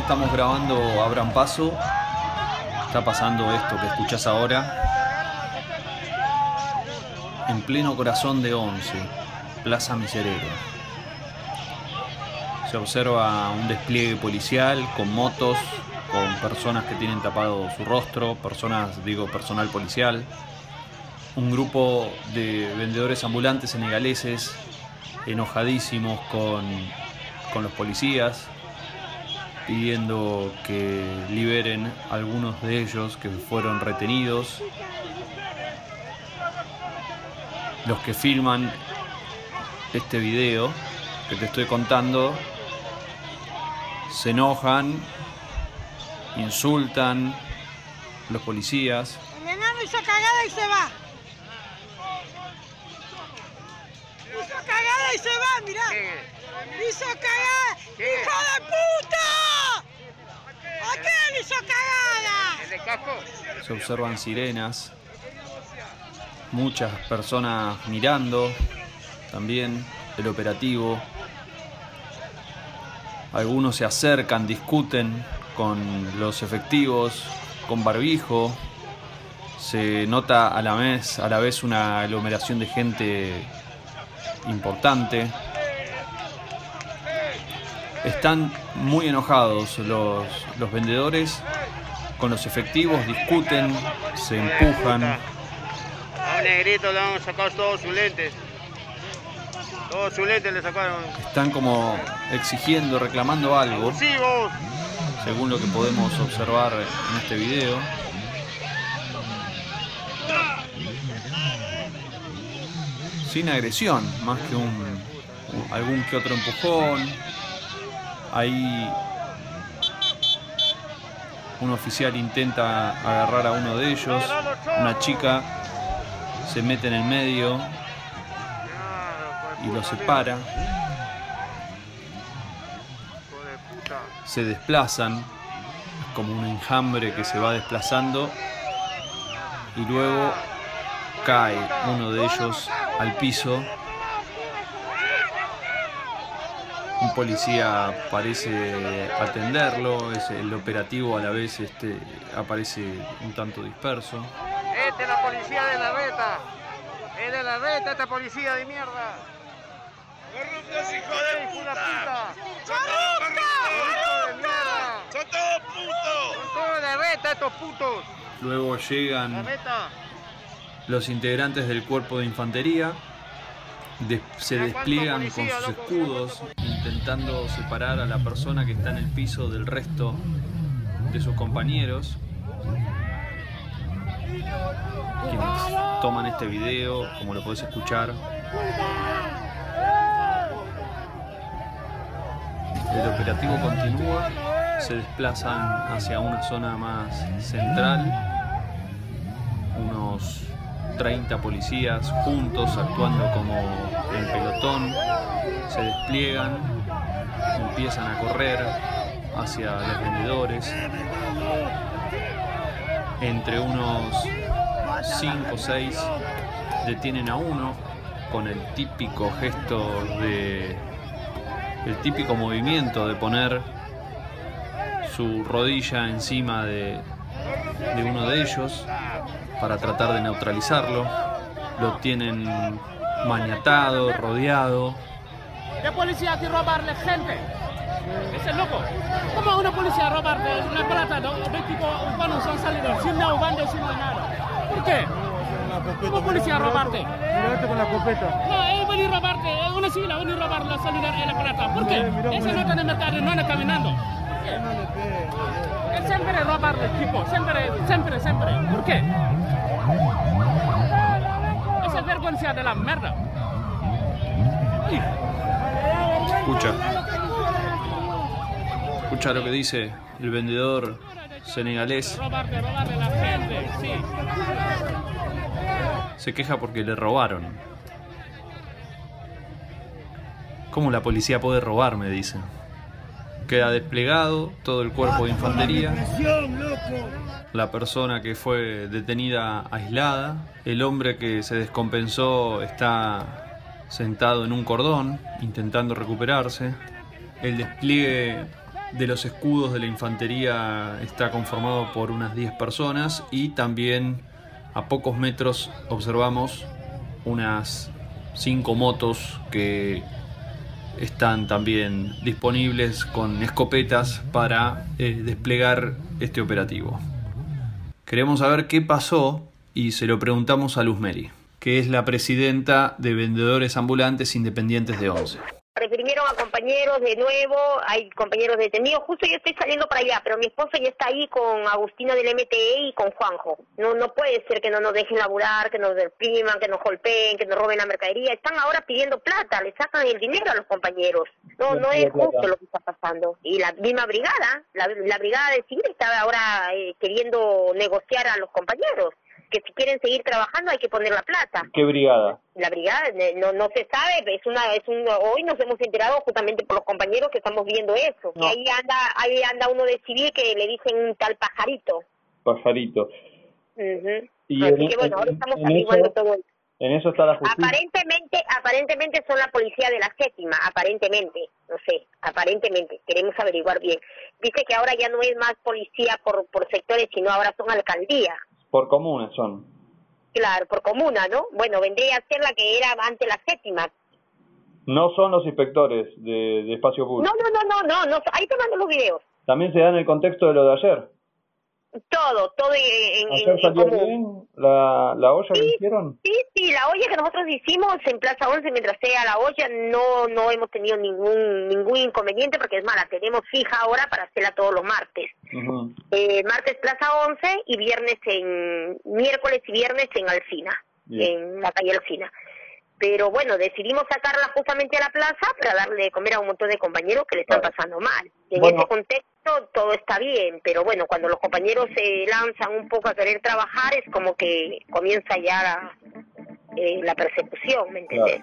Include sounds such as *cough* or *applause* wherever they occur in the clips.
estamos grabando Abran Paso, está pasando esto que escuchás ahora. En pleno corazón de Once, Plaza Miserere. Se observa un despliegue policial con motos, con personas que tienen tapado su rostro, personas, digo, personal policial. Un grupo de vendedores ambulantes senegaleses enojadísimos con, con los policías, pidiendo que liberen algunos de ellos que fueron retenidos. Los que filman este video que te estoy contando se enojan, insultan los policías. El enano hizo cagada y se va. Hizo cagada y se va, mirá. Hizo cagada. ¡Hijo de puta! Se observan sirenas, muchas personas mirando también el operativo. Algunos se acercan, discuten con los efectivos, con barbijo. Se nota a la vez, a la vez una aglomeración de gente importante. Están muy enojados los, los vendedores con los efectivos, discuten, se empujan. A un negrito le han sacado todos sus lentes. Todos sus lentes le sacaron. Están como exigiendo, reclamando algo, según lo que podemos observar en este video. Sin agresión, más que un- algún que otro empujón. Ahí un oficial intenta agarrar a uno de ellos. Una chica se mete en el medio y lo separa. Se desplazan, es como un enjambre que se va desplazando y luego cae uno de ellos al piso. Un policía parece atenderlo, es el operativo a la vez este, aparece un tanto disperso. Esta es la policía de la reta. Es de la reta esta policía de mierda. ¡Corruptos, hijo de ¡Hijo de puta! corruptos! ¡Son todos putos! Son todos de reta estos putos. Luego llegan los integrantes del cuerpo de infantería se despliegan con sus escudos intentando separar a la persona que está en el piso del resto de sus compañeros quienes toman este video como lo podés escuchar. El operativo continúa se desplazan hacia una zona más central unos 30 policías juntos actuando como en pelotón, se despliegan, empiezan a correr hacia los vendedores. Entre unos 5 o 6 detienen a uno con el típico gesto de el típico movimiento de poner su rodilla encima de, de uno de ellos para tratar de neutralizarlo. Lo tienen maniatado, rodeado. ¿Qué policía aquí robarle gente? Ese loco. ¿Cómo una policía robarle una plata? ¿no? 24 urbanos han salido sin nada, bando, sin nada. ¿Por qué? ¿Cómo policía robarte? Mirate con la copeta. No, él venir a robarte, es una sigla, venir a robar la salida de la plata. ¿Por qué? Ese no está en el mercado, no anda caminando. Él siempre robarle, tipo, siempre, siempre, siempre. ¿Por qué? Esa es vergüenza de la merda. Escucha. Escucha lo que dice el vendedor senegalés. Robarte, robarle a la gente, sí. Se queja porque le robaron. ¿Cómo la policía puede robarme? Dice. Queda desplegado todo el cuerpo de infantería. La persona que fue detenida aislada. El hombre que se descompensó está sentado en un cordón, intentando recuperarse. El despliegue de los escudos de la infantería está conformado por unas 10 personas y también a pocos metros observamos unas 5 motos que están también disponibles con escopetas para eh, desplegar este operativo. Queremos saber qué pasó y se lo preguntamos a Luz Mary, que es la presidenta de Vendedores Ambulantes Independientes de ONCE reprimieron a compañeros de nuevo, hay compañeros detenidos, justo yo estoy saliendo para allá, pero mi esposo ya está ahí con Agustina del MTE y con Juanjo. No no puede ser que no nos dejen laburar, que nos repriman, que nos golpeen, que nos roben la mercadería. Están ahora pidiendo plata, le sacan el dinero a los compañeros. No no es justo lo que está pasando. Y la misma brigada, la, la brigada de civil está ahora eh, queriendo negociar a los compañeros que si quieren seguir trabajando hay que poner la plata. ¿Qué brigada? La brigada no no se sabe, es una es un hoy nos hemos enterado justamente por los compañeros que estamos viendo eso. Y ahí anda ahí anda uno de civil que le dicen un tal pajarito. Pajarito. y Así que bueno, ahora estamos averiguando todo eso. En eso está la justicia. Aparentemente, aparentemente son la policía de la séptima, aparentemente, no sé, aparentemente, queremos averiguar bien. Dice que ahora ya no es más policía por, por sectores, sino ahora son alcaldía. Por comunas son. Claro, por comuna, ¿no? Bueno, vendría a ser la que era antes la séptima. No son los inspectores de, espacio público. No, no, no, no, no, ahí te mando los videos. También se da en el contexto de lo de ayer. Todo, todo en, ¿Ayer salió bien la, la olla que hicieron? Sí, sí, la olla que nosotros hicimos en Plaza 11 mientras sea la olla no no hemos tenido ningún ningún inconveniente porque es mala, tenemos fija ahora para hacerla todos los martes. eh, martes Plaza 11 y viernes en miércoles y viernes en Alcina, en la calle Alcina pero bueno, decidimos sacarla justamente a la plaza para darle de comer a un montón de compañeros que le están pasando mal. En ese contexto todo está bien, pero bueno, cuando los compañeros se lanzan un poco a querer trabajar es como que comienza ya la, eh, la persecución, ¿me entiendes?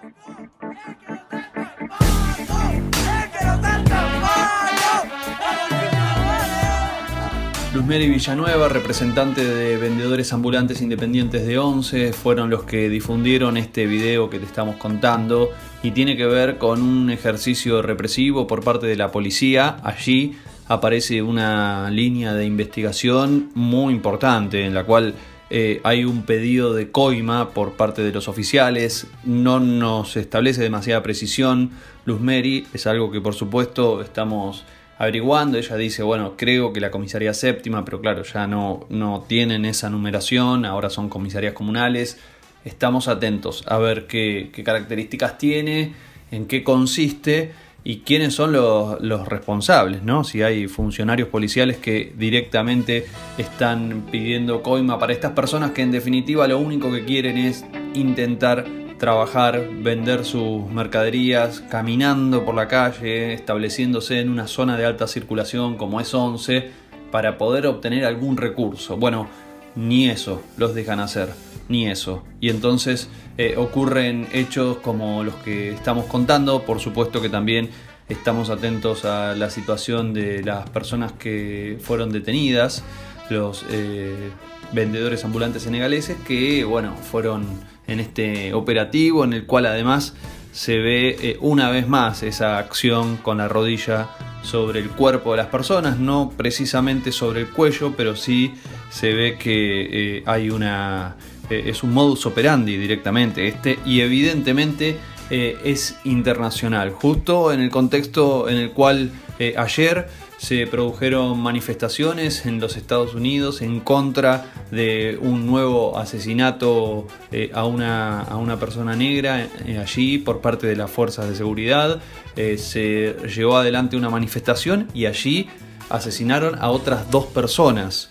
Luzmeri Villanueva, representante de vendedores ambulantes independientes de ONCE, fueron los que difundieron este video que te estamos contando y tiene que ver con un ejercicio represivo por parte de la policía. Allí aparece una línea de investigación muy importante en la cual eh, hay un pedido de coima por parte de los oficiales, no nos establece demasiada precisión. Luzmeri es algo que por supuesto estamos averiguando, ella dice, bueno, creo que la comisaría séptima, pero claro, ya no, no tienen esa numeración, ahora son comisarías comunales. Estamos atentos a ver qué, características tiene, en qué consiste y quiénes son los, los, responsables, ¿no? Si hay funcionarios policiales que directamente están pidiendo coima para estas personas que en definitiva lo único que quieren es intentar trabajar, vender sus mercaderías caminando por la calle, estableciéndose en una zona de alta circulación como es 11 para poder obtener algún recurso. Bueno, ni eso los dejan hacer, ni eso. Y entonces eh, ocurren hechos como los que estamos contando, por supuesto que también estamos atentos a la situación de las personas que fueron detenidas, los eh, vendedores ambulantes senegaleses que, bueno, fueron en este operativo en el cual además se ve eh, una vez más esa acción con la rodilla sobre el cuerpo de las personas, no precisamente sobre el cuello, pero sí se ve que eh, hay una eh, es un modus operandi directamente. Este y evidentemente es internacional, justo en el contexto en el cual ayer se produjeron manifestaciones en los Estados Unidos en contra de un nuevo asesinato eh, a, una, a, una, persona negra eh, allí por parte de las fuerzas de seguridad. Eh, se llevó adelante una manifestación y allí asesinaron a otras dos personas,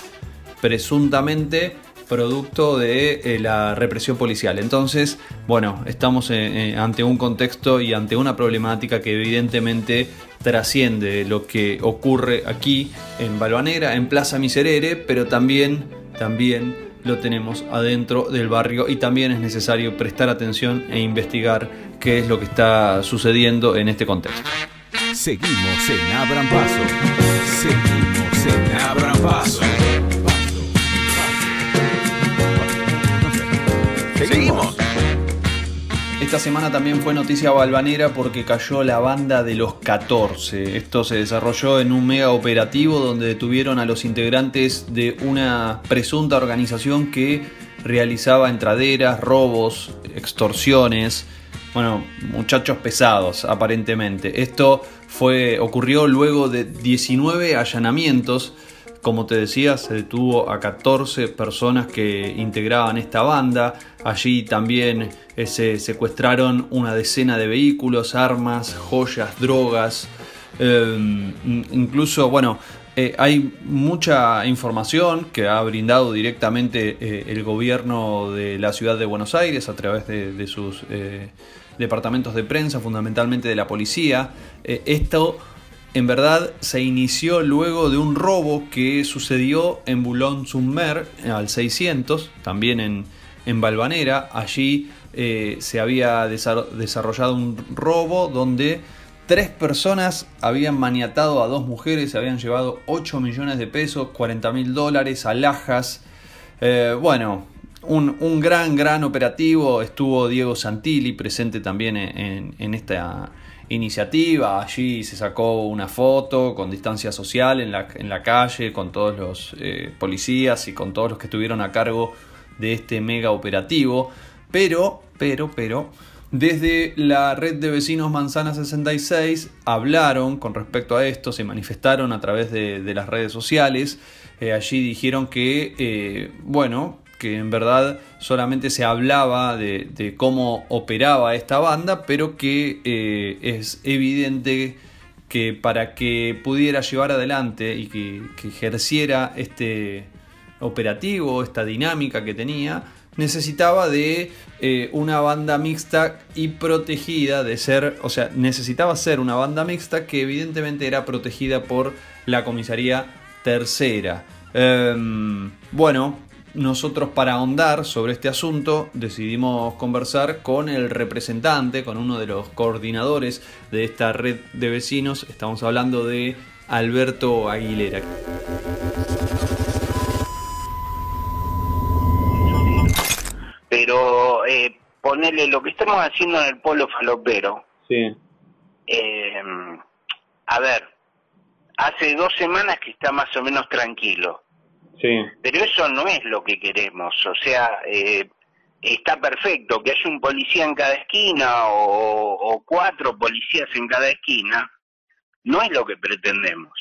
presuntamente producto de la represión policial. Entonces, bueno, estamos ante un contexto y ante una problemática que evidentemente trasciende lo que ocurre aquí en Balvanera, en Plaza Miserere, pero también, también lo tenemos adentro del barrio y también es necesario prestar atención e investigar qué es lo que está sucediendo en este contexto. Seguimos en Abran Paso. Seguimos en Abran Paso. Seguimos. Esta semana también fue noticia balvanera porque cayó la banda de los 14. Esto se desarrolló en un mega operativo donde detuvieron a los integrantes de una presunta organización que realizaba entraderas, robos, extorsiones. Bueno, muchachos pesados, aparentemente. Esto fue, ocurrió luego de 19 allanamientos como te decía, se detuvo a 14 personas que integraban esta banda. Allí también eh, se secuestraron una decena de vehículos, armas, joyas, drogas. Em, incluso, bueno, eh, hay mucha información que ha brindado directamente eh, el gobierno de la ciudad de Buenos Aires a través de sus departamentos de prensa, fundamentalmente de la policía. esto en verdad se inició luego de un robo que sucedió en Boulogne-sur-Mer al 600, también en, en Valvanera. Allí eh, se había desarrollado un robo donde tres personas habían maniatado a dos mujeres, se habían llevado 8 millones de pesos, 40 mil dólares, alhajas. Eh, bueno, un, gran, gran operativo. Estuvo Diego Santilli presente también en, en esta iniciativa. Allí se sacó una foto con distancia social en la, en la calle, con todos los eh, policías y con todos los que estuvieron a cargo de este mega operativo. Pero, pero, pero, desde la red de vecinos Manzana 66 hablaron con respecto a esto, se manifestaron a través de, las redes sociales. Eh, allí dijeron que, eh, bueno, que en verdad solamente se hablaba de, cómo operaba esta banda, pero que eh, es evidente que para que pudiera llevar adelante y que, ejerciera este operativo, esta dinámica que tenía, necesitaba de eh, una banda mixta y protegida de ser, o sea, necesitaba ser una banda mixta que evidentemente era protegida por la comisaría tercera. Em, bueno, nosotros para ahondar sobre este asunto decidimos conversar con el representante, con uno de los coordinadores de esta red de vecinos. Estamos hablando de Alberto Aguilera. Pero eh, ponerle lo que estamos haciendo en el pueblo falopero. Sí. Eh, a ver, hace dos semanas que está más o menos tranquilo pero eso no es lo que queremos, o sea, eh, está perfecto que haya un policía en cada esquina o, cuatro policías en cada esquina, no es lo que pretendemos.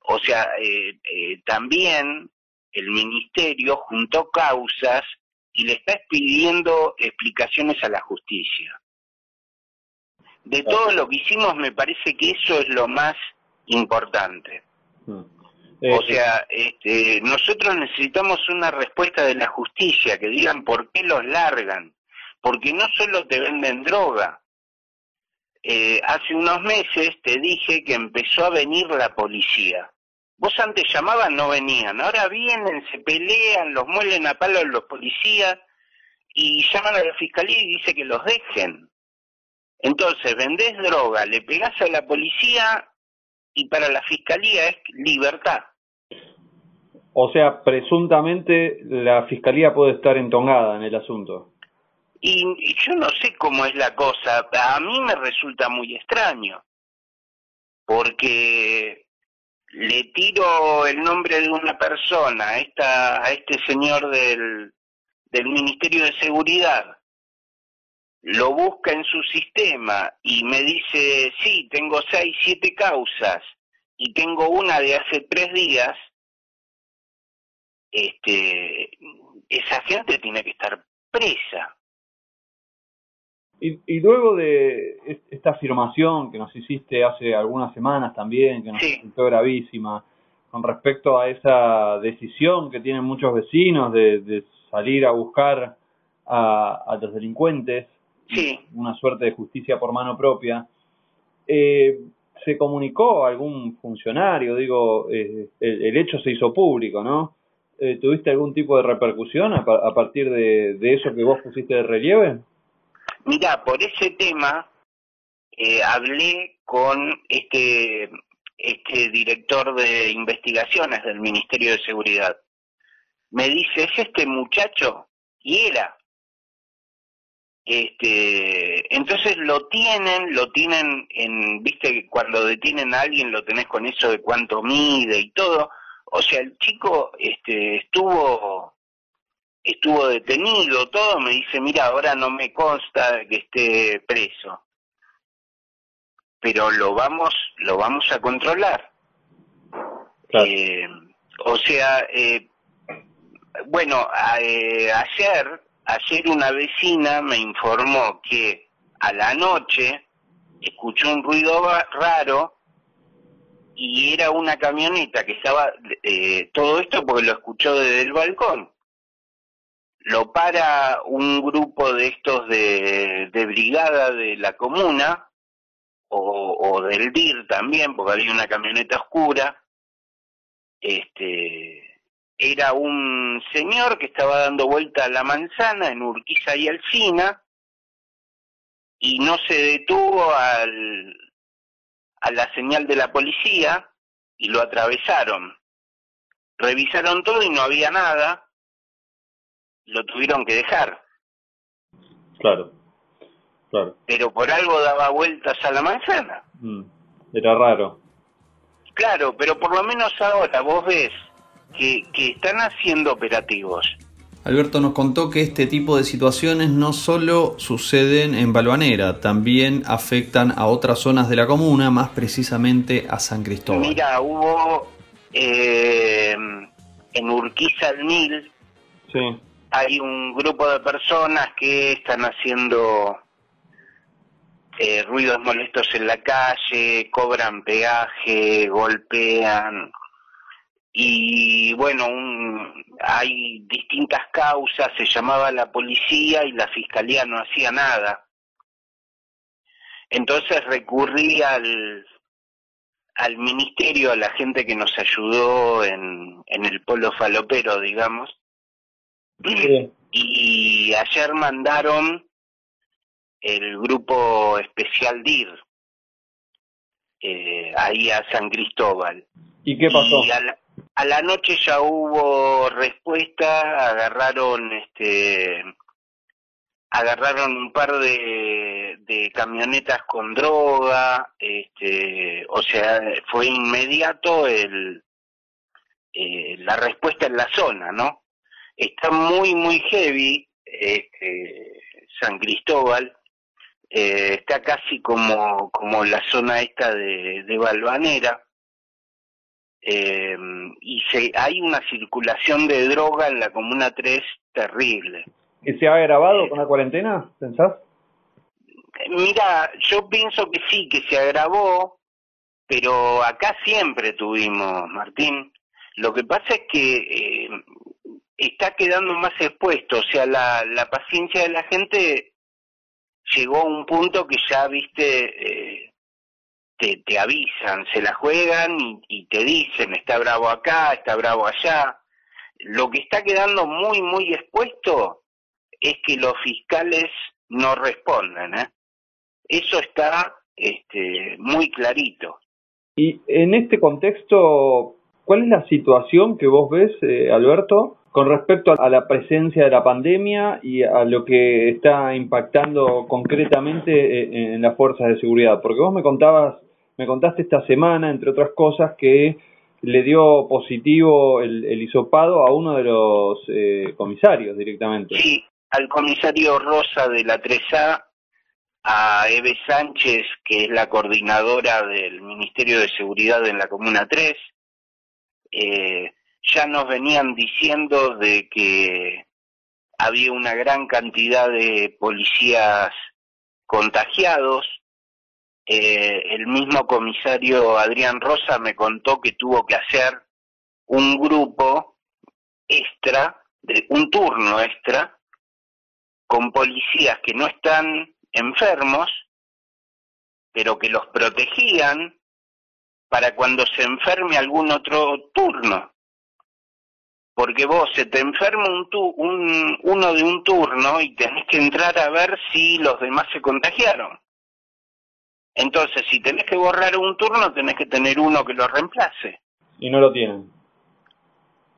O sea, eh, eh, también el ministerio juntó causas y le está pidiendo explicaciones a la justicia. De todo lo que hicimos me parece que eso es lo más importante. Mm. O sea, este, nosotros necesitamos una respuesta de la justicia, que digan por qué los largan, porque no solo te venden droga. Eh, hace unos meses te dije que empezó a venir la policía. Vos antes llamaban, no venían, ahora vienen, se pelean, los muelen a palo los policías y llaman a la fiscalía y dice que los dejen. Entonces, vendés droga, le pegás a la policía y para la fiscalía es libertad. O sea, presuntamente la fiscalía puede estar entongada en el asunto. Y, yo no sé cómo es la cosa. A mí me resulta muy extraño. Porque le tiro el nombre de una persona a, esta, a este señor del, del Ministerio de Seguridad, lo busca en su sistema y me dice, sí, tengo seis, siete causas y tengo una de hace tres días, este, esa gente tiene que estar presa. Y, y luego de esta afirmación que nos hiciste hace algunas semanas también, que nos resultó gravísima, con respecto a esa decisión que tienen muchos vecinos de, salir a buscar a, los delincuentes, una suerte de justicia por mano propia, eh, ¿se comunicó a algún funcionario? Digo, eh, el, hecho se hizo público, ¿no? Eh, ¿tuviste algún tipo de repercusión a, partir de, eso que vos pusiste de relieve? Mira, por ese tema eh, hablé con este, este director de investigaciones del Ministerio de Seguridad. Me dice, ¿es este muchacho? Y era. Este, entonces lo tienen, lo tienen en, viste, cuando detienen a alguien lo tenés con eso de cuánto mide y todo. O sea, el chico este, estuvo estuvo detenido, todo, me dice, mira, ahora no me consta que esté preso, pero lo vamos, lo vamos a controlar. Eh, o sea, eh, bueno, eh, ayer, ayer una vecina me informó que a la noche escuchó un ruido raro y era una camioneta que estaba, todo esto porque lo escuchó desde el balcón. Lo para un grupo de estos de, brigada de la comuna, o, del DIR también, porque había una camioneta oscura, este, era un señor que estaba dando vuelta a la manzana en Urquiza y Alcina, y no se detuvo al, a la señal de la policía y lo atravesaron. Revisaron todo y no había nada, lo tuvieron que dejar. Claro, claro. Pero por algo daba vueltas a la manzana. Mm, era raro. Claro, pero por lo menos ahora vos ves que, que están haciendo operativos. Alberto nos contó que este tipo de situaciones no solo suceden en Balvanera, también afectan a otras zonas de la comuna, más precisamente a San Cristóbal. Mira, hubo eh, en Urquiza el Nil, sí hay un grupo de personas que están haciendo eh, ruidos molestos en la calle, cobran peaje, golpean y bueno, hay distintas causas, se llamaba la policía y la fiscalía no hacía nada. Entonces recurrí al, al ministerio, a la gente que nos ayudó en, en el polo falopero, digamos, y ayer mandaron el grupo especial DIR eh, ahí a San Cristóbal. ¿Y qué pasó? a, la, noche ya hubo respuesta, agarraron este agarraron un par de, de camionetas con droga, este, o sea, fue inmediato el eh, la respuesta en la zona, ¿no? está muy, muy heavy este, San Cristóbal, eh, está casi como, como la zona esta de, de Balvanera, eh, y se, hay una circulación de droga en la Comuna 3 terrible. ¿Y se ha agravado con la cuarentena, pensás? Mira, yo pienso que sí, que se agravó, pero acá siempre tuvimos, Martín. Lo que pasa es que eh, está quedando más expuesto, o sea, la, la paciencia de la gente llegó a un punto que ya, viste, eh, te, avisan, se la juegan y, y te dicen, está bravo acá, está bravo allá. Lo que está quedando muy, muy expuesto es que los fiscales no responden, ¿eh? Eso está este, muy clarito. Y en este contexto, ¿cuál es la situación que vos ves, eh, Alberto, con respecto a la presencia de la pandemia y a lo que está impactando concretamente eh, en las fuerzas de seguridad, porque vos me contabas, me contaste esta semana, entre otras cosas, que le dio positivo el, el hisopado a uno de los eh, comisarios directamente. Sí, al comisario Rosa de la 3A, a Eve Sánchez, que es la coordinadora del Ministerio de Seguridad en la Comuna 3, eh, ya nos venían diciendo de que había una gran cantidad de policías contagiados. Eh, el mismo comisario Adrián Rosa me contó que tuvo que hacer un grupo extra, de, un turno extra, con policías que no están enfermos, pero que los protegían para cuando se enferme algún otro turno porque vos se te enferma un, un uno de un turno y tenés que entrar a ver si los demás se contagiaron. Entonces, si tenés que borrar un turno, tenés que tener uno que lo reemplace. Y no lo tienen.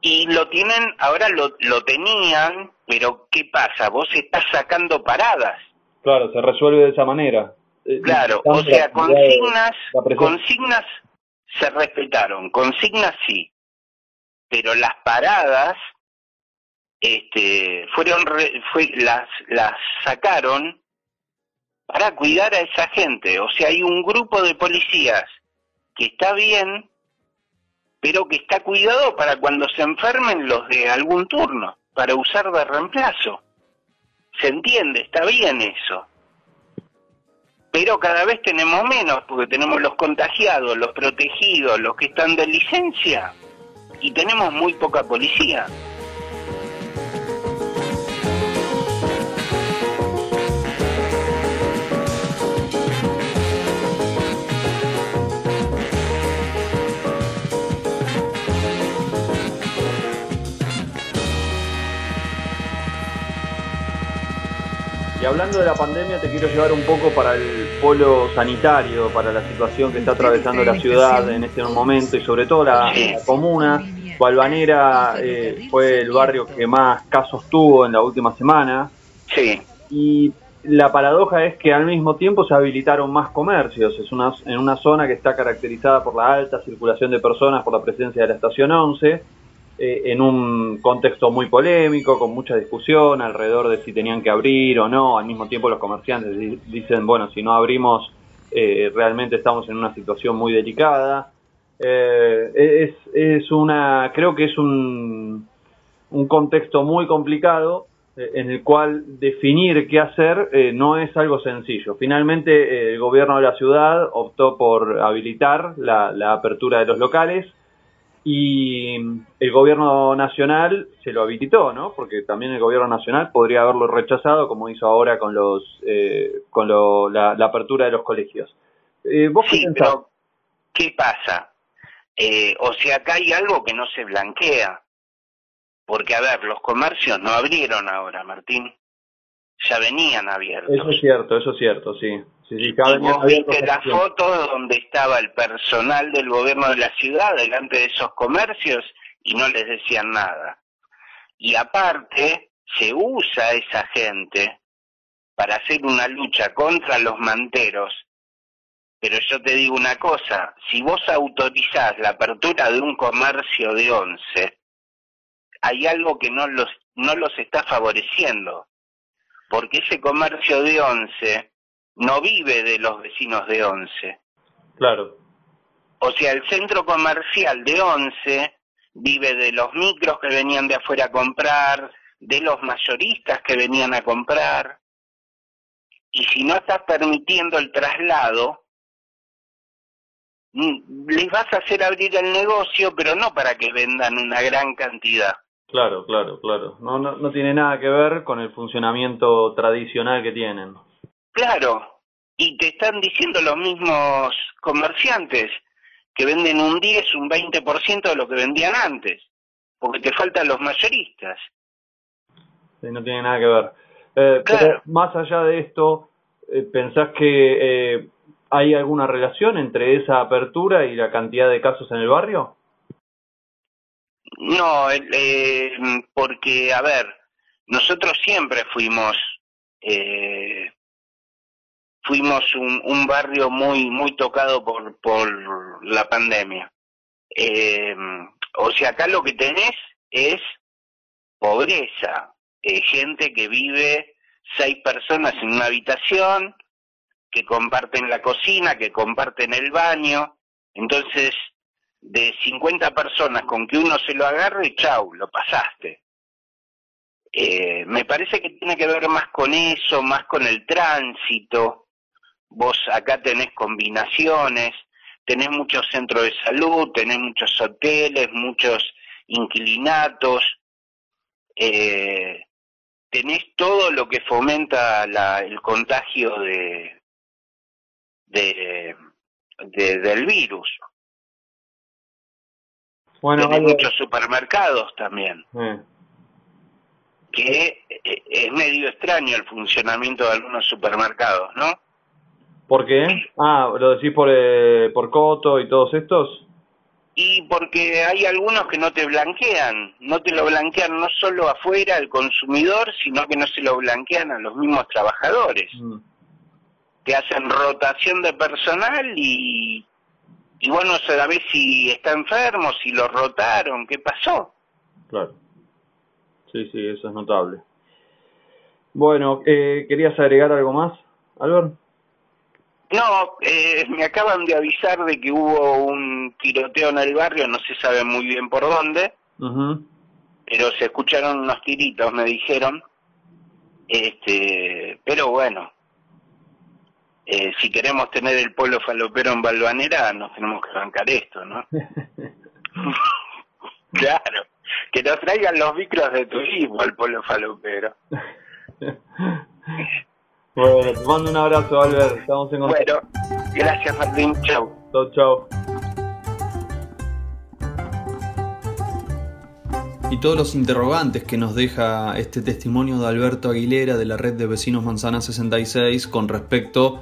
Y lo tienen, ahora lo, lo tenían, pero ¿qué pasa? Vos estás sacando paradas. Claro, se resuelve de esa manera. Eh, claro, o sea, consignas, consignas se respetaron, consignas sí, pero las paradas este, fueron fue, las las sacaron para cuidar a esa gente, o sea, hay un grupo de policías que está bien, pero que está cuidado para cuando se enfermen los de algún turno, para usar de reemplazo. Se entiende, está bien eso. Pero cada vez tenemos menos, porque tenemos los contagiados, los protegidos, los que están de licencia, y tenemos muy poca policía. Y hablando de la pandemia, te quiero llevar un poco para el polo sanitario, para la situación que está atravesando la ciudad en este momento y sobre todo la, comuna. Valvanera eh, fue el barrio que más casos tuvo en la última semana. Sí. Y la paradoja es que al mismo tiempo se habilitaron más comercios. Es una, en una zona que está caracterizada por la alta circulación de personas, por la presencia de la estación 11 eh, en un contexto muy polémico, con mucha discusión alrededor de si tenían que abrir o no. Al mismo tiempo los comerciantes dicen, bueno, si no abrimos, eh, realmente estamos en una situación muy delicada. Eh, es, es una, creo que es un, un contexto muy complicado en el cual definir qué hacer no es algo sencillo. Finalmente, el gobierno de la ciudad optó por habilitar la apertura de los locales y el gobierno nacional se lo habilitó, ¿no? Porque también el gobierno nacional podría haberlo rechazado, como hizo ahora con los eh, con lo, la, apertura de los colegios. Eh, ¿Vos sí, pero ¿qué pasa? Eh, o sea, acá hay algo que no se blanquea. Porque, a ver, los comercios no abrieron ahora, Martín. Ya venían abiertos. Eso es cierto, eso es cierto, sí. Sí, y vos viste la foto donde estaba el personal del gobierno de la ciudad delante de esos comercios y no les decían nada. Y aparte, se usa esa gente para hacer una lucha contra los manteros. Pero yo te digo una cosa, si vos autorizás la apertura de un comercio de once, hay algo que no los, no los está favoreciendo. Porque ese comercio de once no vive de los vecinos de Once. Claro. O sea, el centro comercial de Once vive de los micros que venían de afuera a comprar, de los mayoristas que venían a comprar. Y si no estás permitiendo el traslado, mm, les vas a hacer abrir el negocio, pero no para que vendan una gran cantidad. Claro, claro, claro. No, no, no tiene nada que ver con el funcionamiento tradicional que tienen. Claro, y te están diciendo los mismos comerciantes que venden un 10, un 20% de lo que vendían antes, porque te faltan los mayoristas. Sí, no tiene nada que ver. Eh, pero más allá de esto, eh, ¿pensás que eh, hay alguna relación entre esa apertura y la cantidad de casos en el barrio? No, porque, a ver, nosotros siempre fuimos eh, fuimos un, un barrio muy muy tocado por, por la pandemia. Eh, o sea, acá lo que tenés es pobreza, eh, gente que vive seis personas en una habitación, que comparten la cocina, que comparten el baño, entonces de 50 personas con que uno se lo agarre, chau, lo pasaste. Eh, me parece que tiene que ver más con eso, más con el tránsito, Vos acá tenés combinaciones, tenés muchos centros de salud, tenés muchos hoteles, muchos inquilinatos, eh, tenés todo lo que fomenta el contagio de, de, del virus. Bueno, tenés muchos supermercados también. Que eh, es medio extraño el funcionamiento de algunos supermercados, ¿no? ¿Por qué? Ah, ¿lo decís por, eh, por Coto y todos estos? Y porque hay algunos que no te blanquean, no te lo blanquean no solo afuera al consumidor, sino que no se lo blanquean a los mismos trabajadores. Mm. Te hacen rotación de personal y, y bueno, sabés si está enfermo, si lo rotaron, qué pasó. Claro. Sí, sí, eso es notable. Bueno, eh, ¿querías agregar algo más, Albert? No, eh, me acaban de avisar de que hubo un tiroteo en el barrio, no se sabe muy bien por dónde, pero se escucharon unos tiritos, me dijeron. Este, pero bueno, eh, si queremos tener el pueblo falopero en Balvanera, nos tenemos que bancar esto, ¿no? *laughs* *laughs* claro, que nos traigan los micros de turismo al pueblo falopero. *laughs* Bueno, te mando un abrazo, Albert. Estamos en contacto. Bueno, gracias, Martín. Chau. Chau, chau. Y todos los interrogantes que nos deja este testimonio de Alberto Aguilera de la red de vecinos Manzana 66 con respecto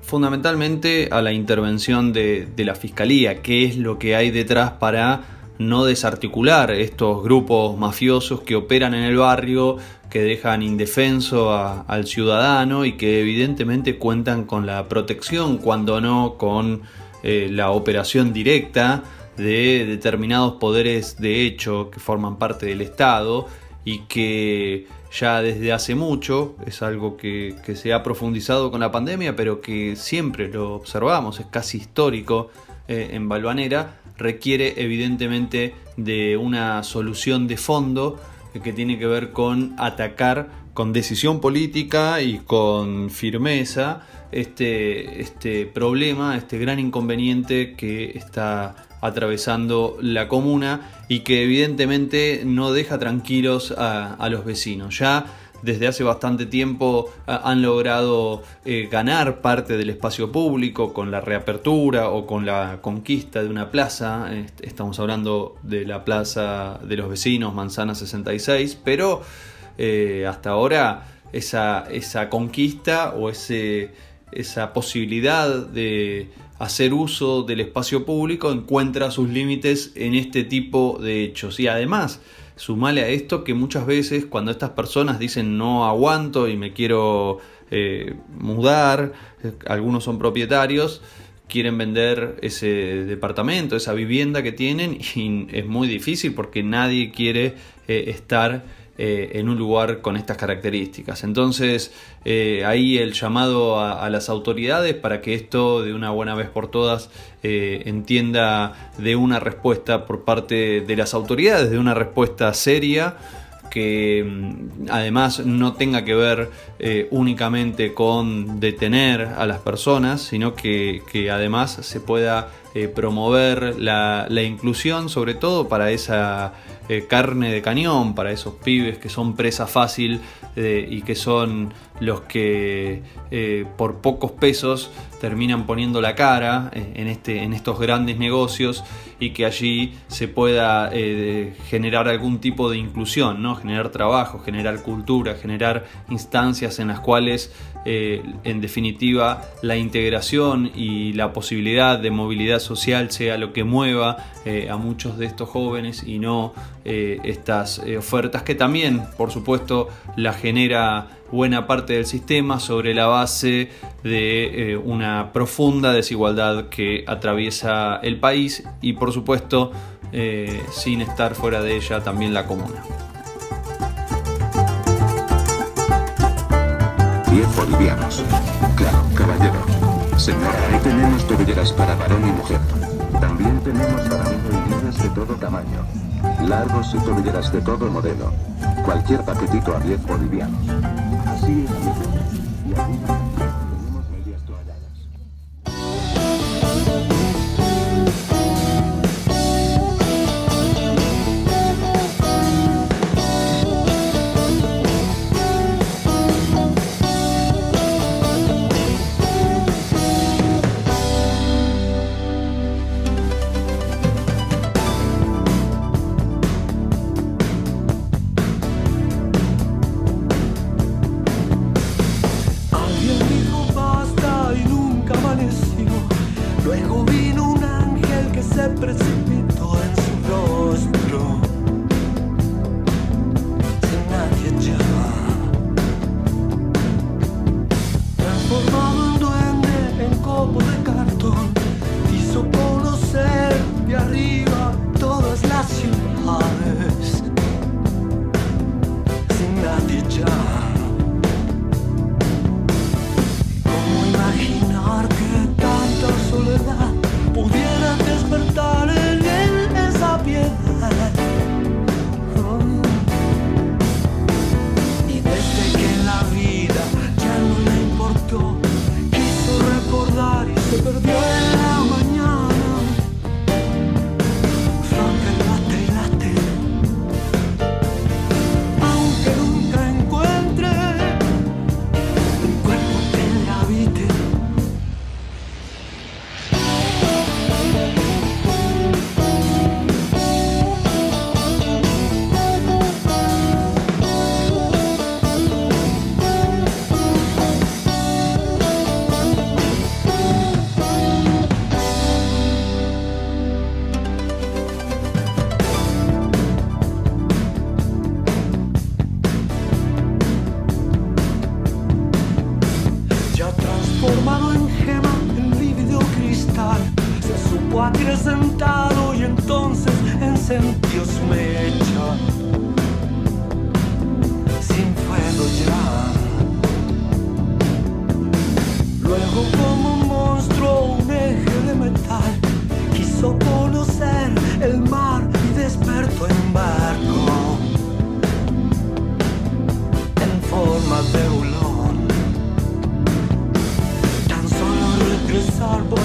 fundamentalmente a la intervención de, de la Fiscalía, qué es lo que hay detrás para no desarticular estos grupos mafiosos que operan en el barrio, que dejan indefenso al ciudadano y que evidentemente cuentan con la protección, cuando no con eh, la operación directa de determinados poderes de hecho que forman parte del Estado y que ya desde hace mucho, es algo que, se ha profundizado con la pandemia, pero que siempre lo observamos, es casi histórico eh, en Balvanera, requiere evidentemente de una solución de fondo que tiene que ver con atacar con decisión política y con firmeza este, este problema, este gran inconveniente que está atravesando la comuna y que evidentemente no deja tranquilos a, a los vecinos. Ya desde hace bastante tiempo han logrado eh, ganar parte del espacio público con la reapertura o con la conquista de una plaza. Estamos hablando de la plaza de los vecinos, Manzana 66, pero eh, hasta ahora esa, esa conquista o ese, esa posibilidad de hacer uso del espacio público encuentra sus límites en este tipo de hechos. Y además, Sumale a esto que muchas veces cuando estas personas dicen no aguanto y me quiero eh, mudar, eh, algunos son propietarios, quieren vender ese departamento, esa vivienda que tienen y es muy difícil porque nadie quiere eh, estar eh, en un lugar con estas características. Entonces, eh, ahí el llamado a, las autoridades para que esto de una buena vez por todas eh, entienda de una respuesta por parte de las autoridades, de una respuesta seria que mm, además no tenga que ver únicamente con detener a las personas, sino que, además se pueda promover la, inclusión, sobre todo para esa eh, carne de cañón para esos pibes que son presa fácil eh, y que son los que eh, por pocos pesos terminan poniendo la cara en, este, en estos grandes negocios y que allí se pueda generar algún tipo de inclusión, ¿no? generar trabajo, generar cultura, generar instancias en las cuales en definitiva la integración y la posibilidad de movilidad social sea lo que mueva a muchos de estos jóvenes y no eh, estas eh, ofertas que también, por supuesto, la genera buena parte del sistema sobre la base de eh, una profunda desigualdad que atraviesa el país y, por supuesto, sin estar fuera de ella también la comuna. 10 bolivianos. Claro, caballero. Señora, ahí tenemos tobilleras para varón y mujer. También tenemos para hombre y niñas de todo tamaño. Largos y tobilleras de todo modelo. Cualquier paquetito a 10 bolivianos. Así es, sarbo